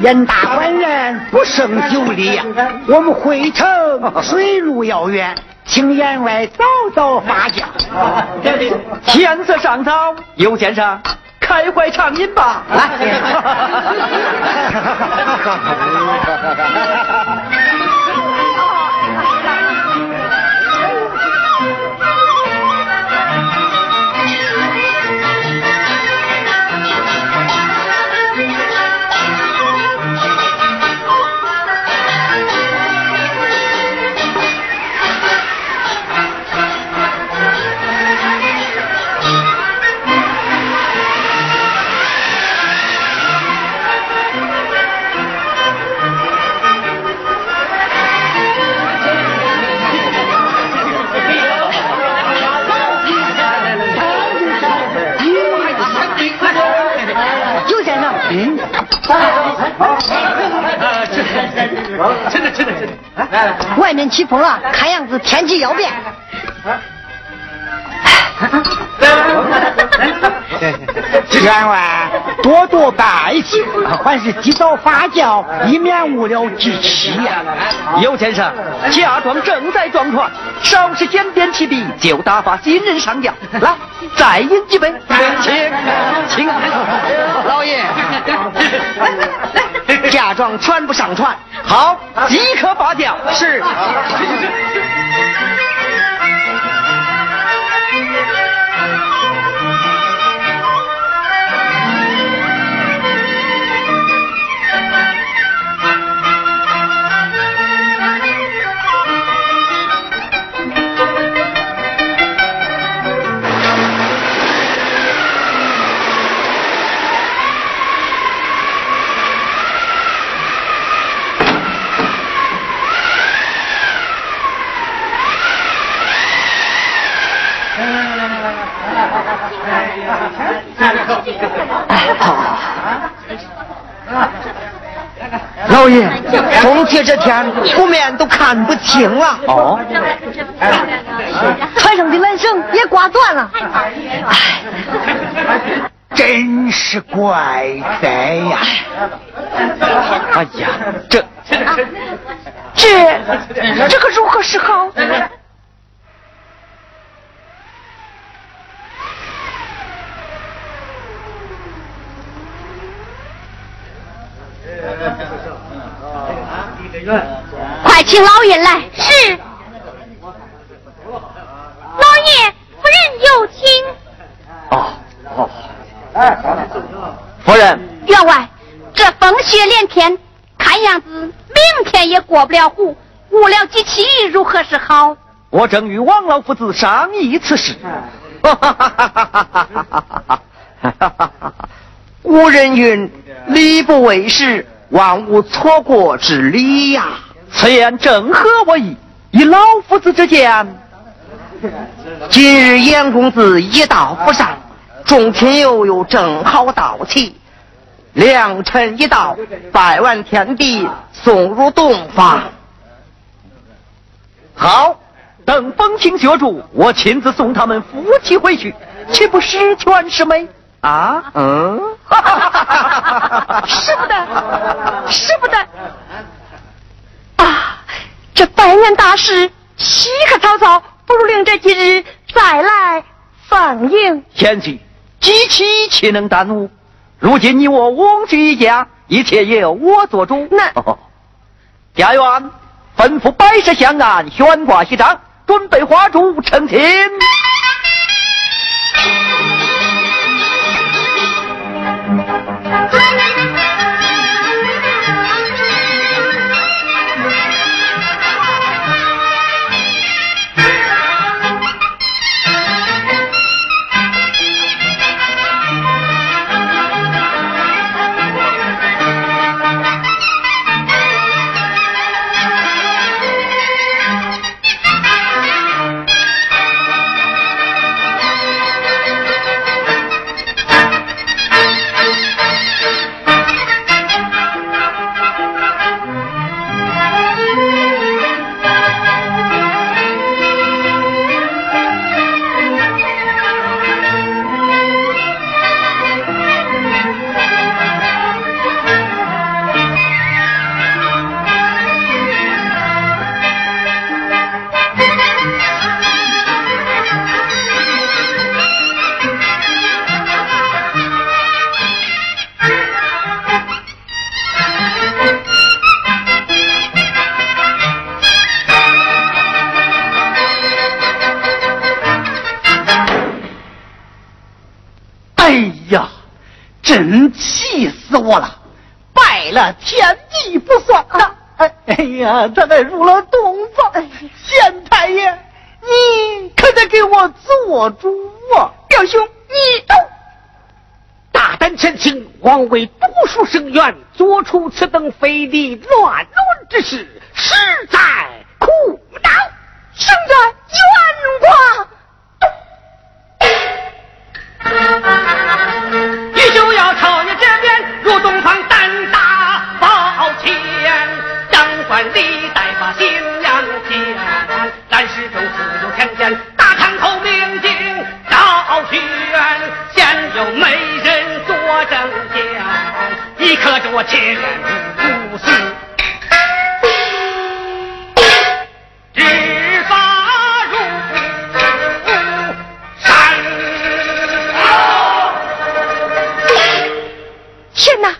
人大官人不胜酒力呀，我们回城水路遥远，请员外早早发驾。天色尚早，尤先生开怀畅饮吧，来。外面起风了，看样子天气要变。员外多多拜谢，还是及早发酵，以免误了之期呀。尤先生，嫁妆正在装船，稍事检点起笔，就打发新人上轿。来，再饮几杯，请，请。老爷，嫁妆全部上船，好，即刻发轿。是。老爷，中秋这天，湖面都看不清了。哦，船上的缆绳也挂断了。哎，真是怪哉呀！哎呀，这这这可如何是好？快请老爷来。是。老爷，夫人有请。哦哦。哎夫人。员外，这风雪连天，看样子明天也过不了湖，误了几期，如何是好？我正与王老夫子商议此事。哈哈哈哈哈哈哈哈！古人云：“礼不为时。”万物错过之理呀！此言正合我意。以老夫子之见，今日严公子一道不上，众亲友又正好到齐，良辰一到，拜完天地，送入洞房。好，等风清雪住，我亲自送他们夫妻回去，岂不十全十美？啊，嗯，是不得，是不得啊！这百年大事，稀可草草，不如令这几日再来放映。贤妻，机器岂能耽误？如今你我翁婿一家，一切也由我做主。那家园吩咐摆设香案，悬挂喜章，准备花烛成亲。才在，入了洞房，县太爷，你可得给我做主啊！表兄，你都大胆前请，枉为读书生员，做出此等非礼乱伦之事，实在苦恼，生在冤枉。我亲人不死执法如山。天呐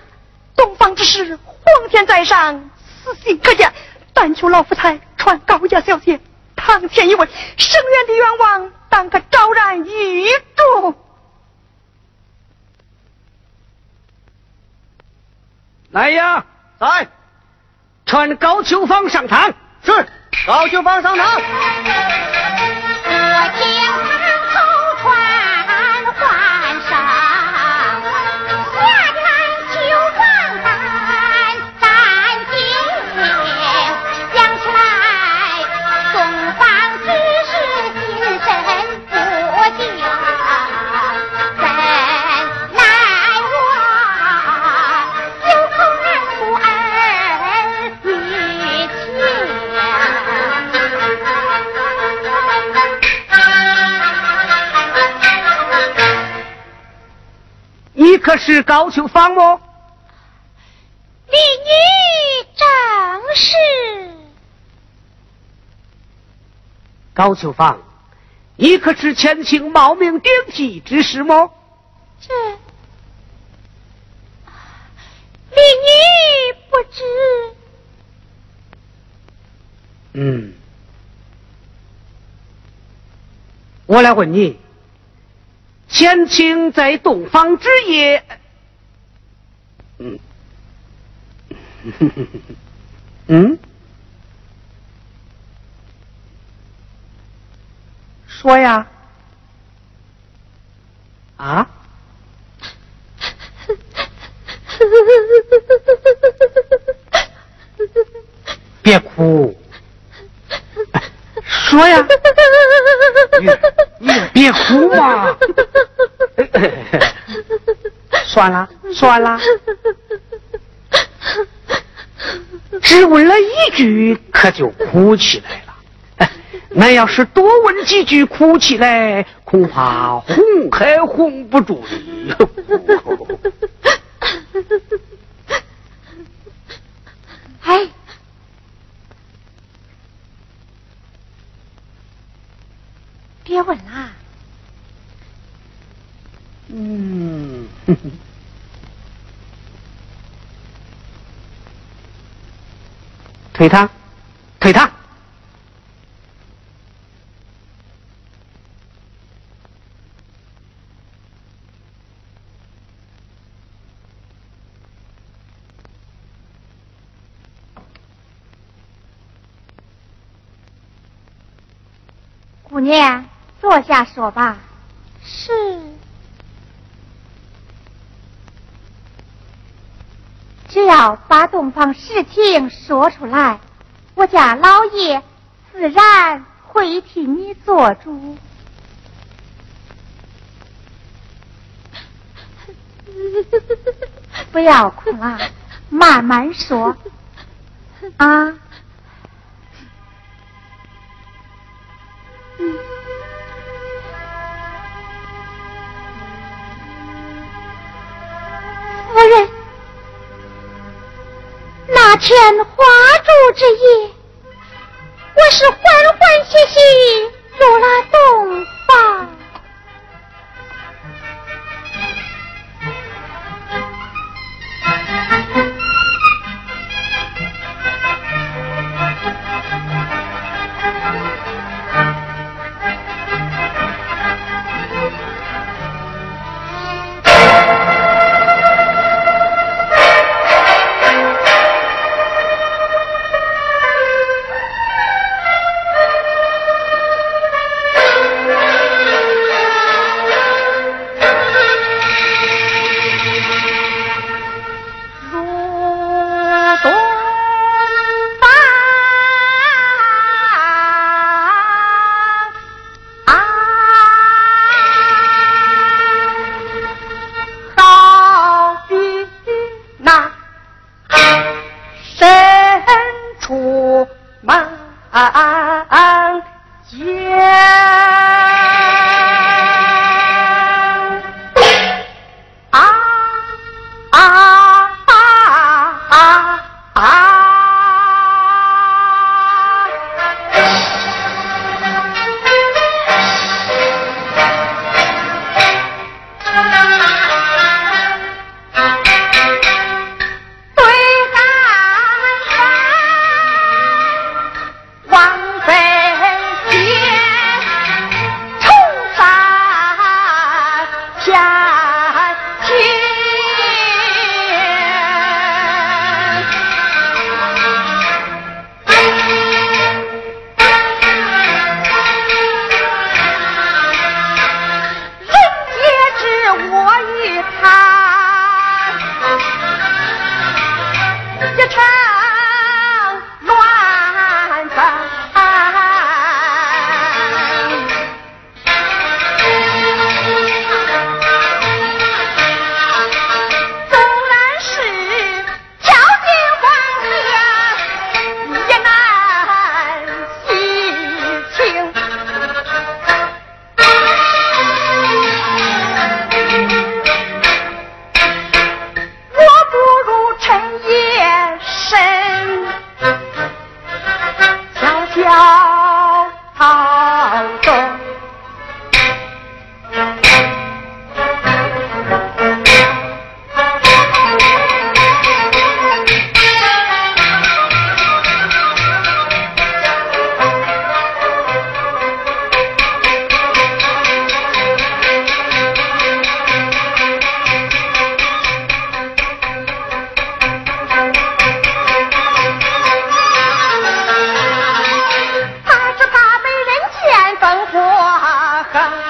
东方之时皇天在上私信可见但求老夫才传高家小姐堂前一位生源的愿望，当可昭然玉柱。来呀，来，传高秋芳上堂。是，高秋芳上堂。可是高秋芳么？李女正是。高秋芳，你可知前清冒名顶替之事么？这李女不知。嗯，我来问你。前清在洞房之夜，嗯，嗯，说呀，啊，别哭，说呀，你别哭嘛。算了算了，只问了一句，可就哭起来了。那要是多问几句，哭起来恐怕哄还哄不住你。哎，别问了。嗯，推他，推他。姑娘，坐下说吧。是。只要把洞房事情说出来，我家老爷自然会替你做主。不要哭了，慢慢说啊。夫人。花天花烛之夜，我是欢欢喜喜入了洞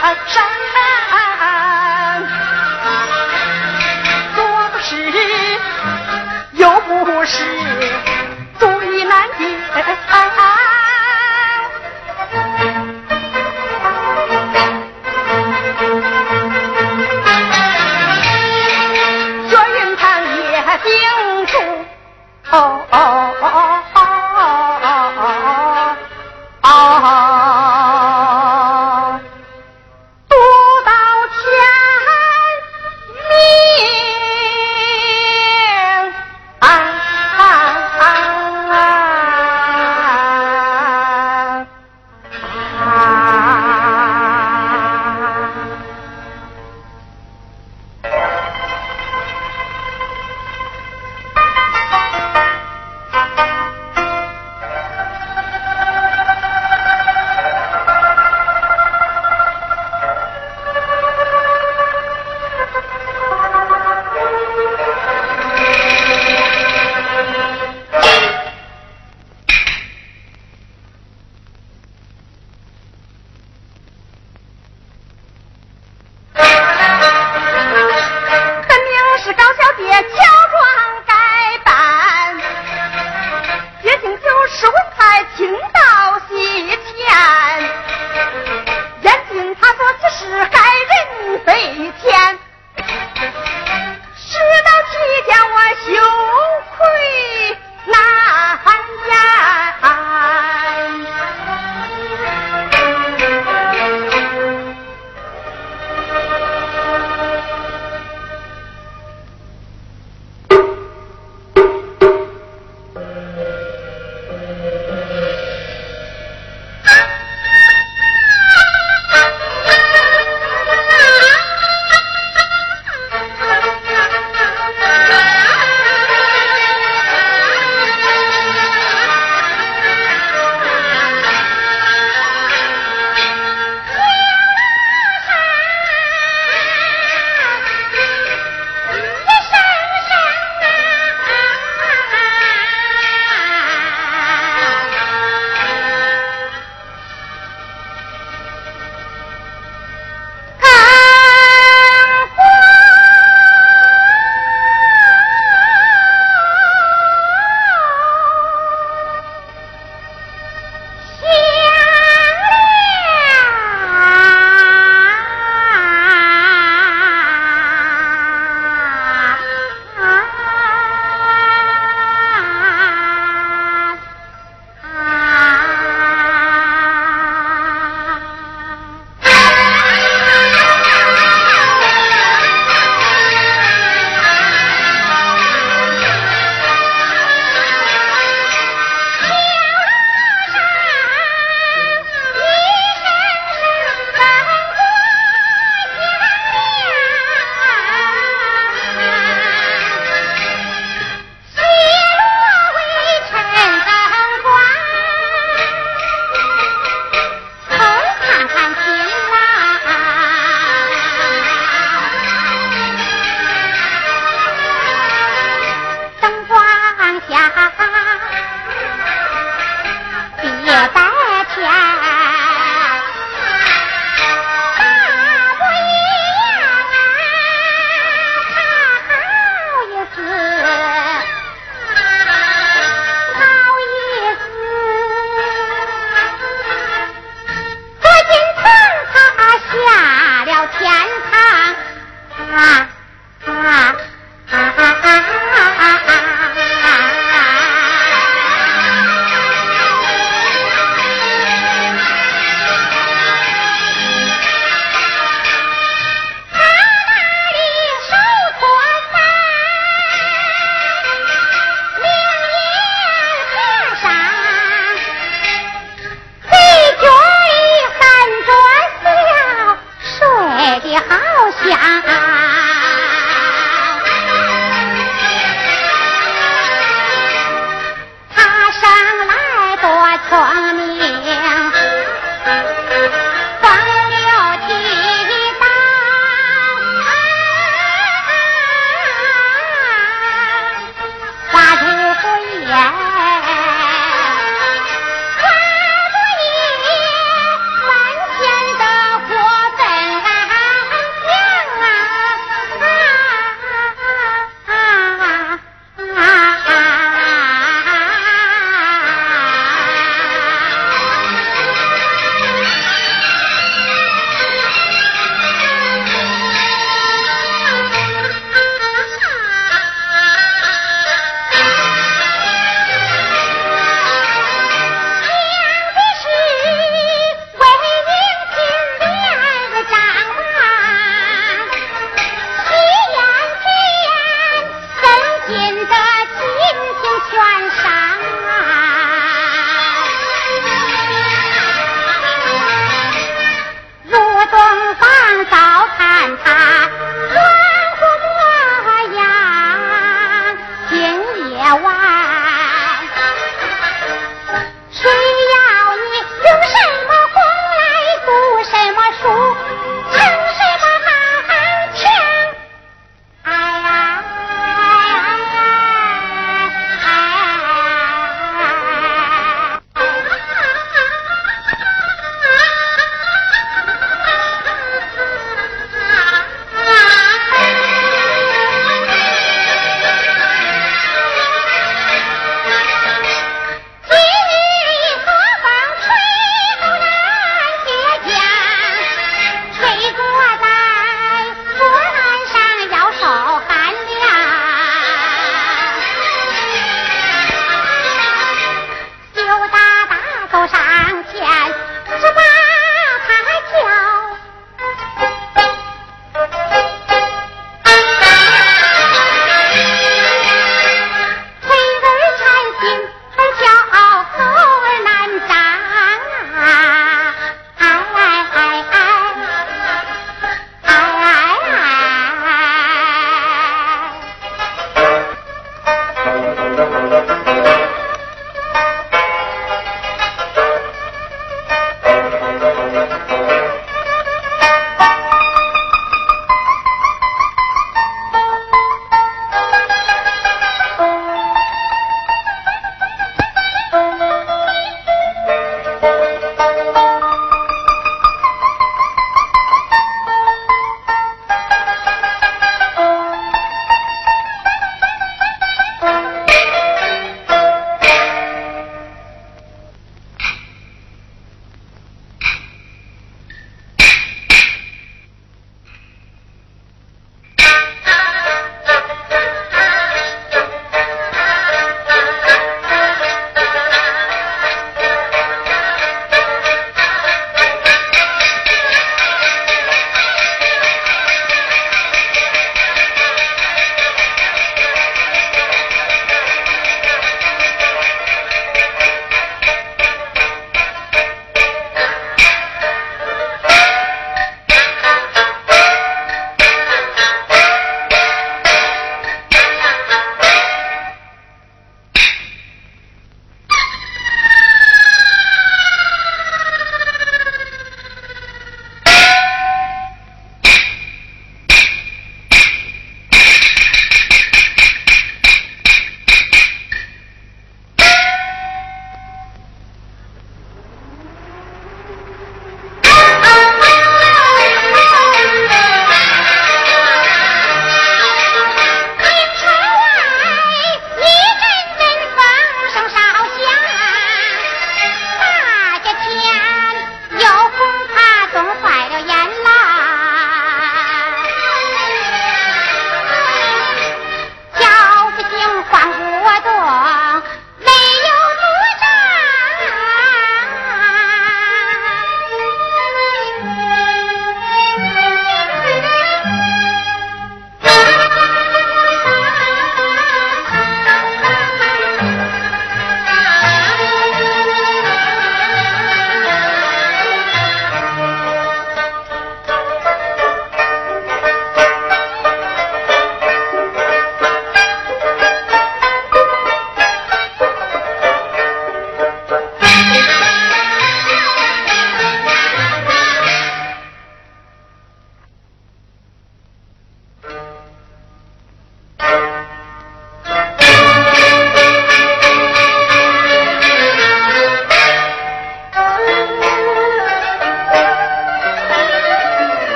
啊，上。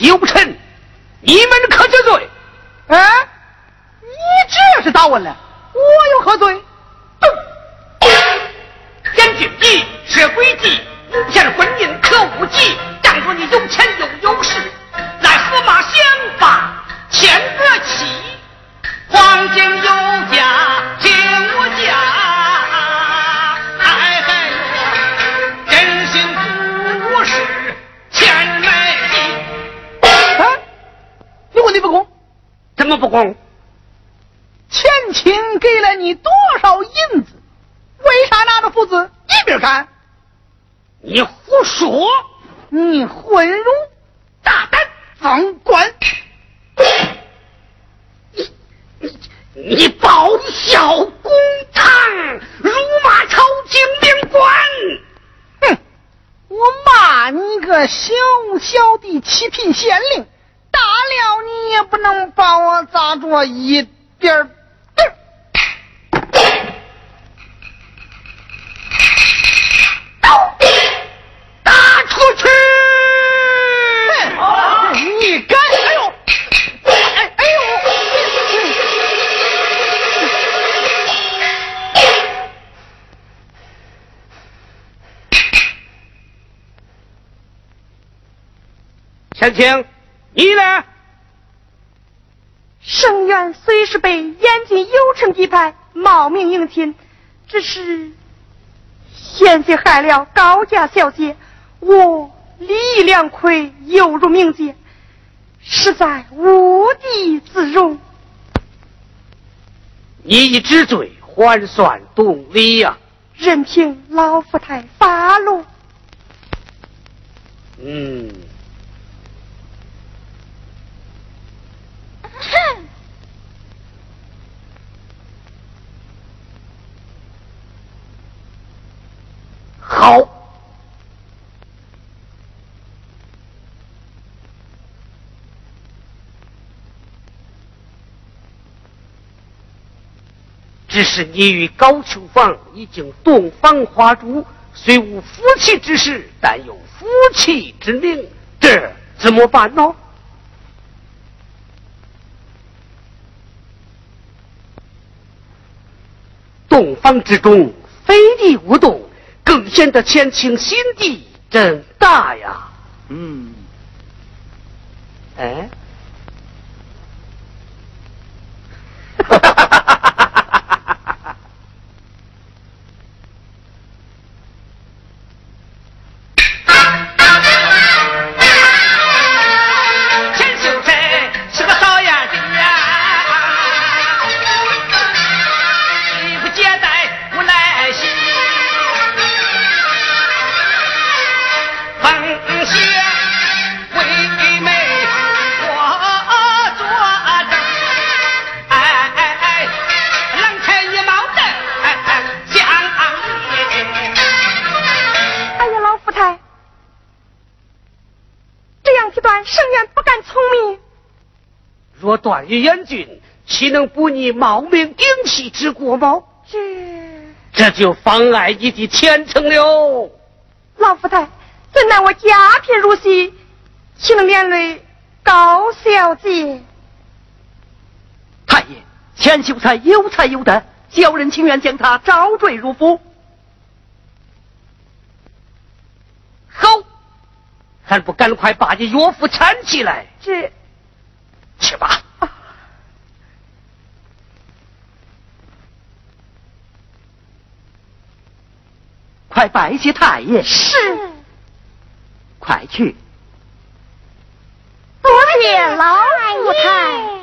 有臣，前清给了你多少银子？为啥拿着斧子一边干？你胡说！你混入，大胆放官！你你你报效公堂，辱骂朝廷命官！哼！我骂你个小小的七品县令！大了，你也不能把我砸着一点儿。前清。你呢？生源虽是被严禁有成一派冒名迎亲，只是险些害了高家小姐，我礼义两亏，犹如冥界，实在无地自容。你知罪还算懂理呀？任凭老夫太发怒。嗯。哼！好，只是你与高秋芳已经洞房花烛，虽无夫妻之事，但有夫妻之名，这怎么办呢？洞房之中，非礼勿动，更显得前清心地真大呀。嗯，哎。段誉严峻，岂能不你冒名顶替之国吗？这这就妨碍你的前程了。老夫太，怎奈我家贫如洗，岂能连累高小姐？太爷，钱秀才有才有德，叫人情愿将他招赘入府。好，还不赶快把你岳父搀起来？这，去吧。快拜谢太爷。是。快去。多谢老太太。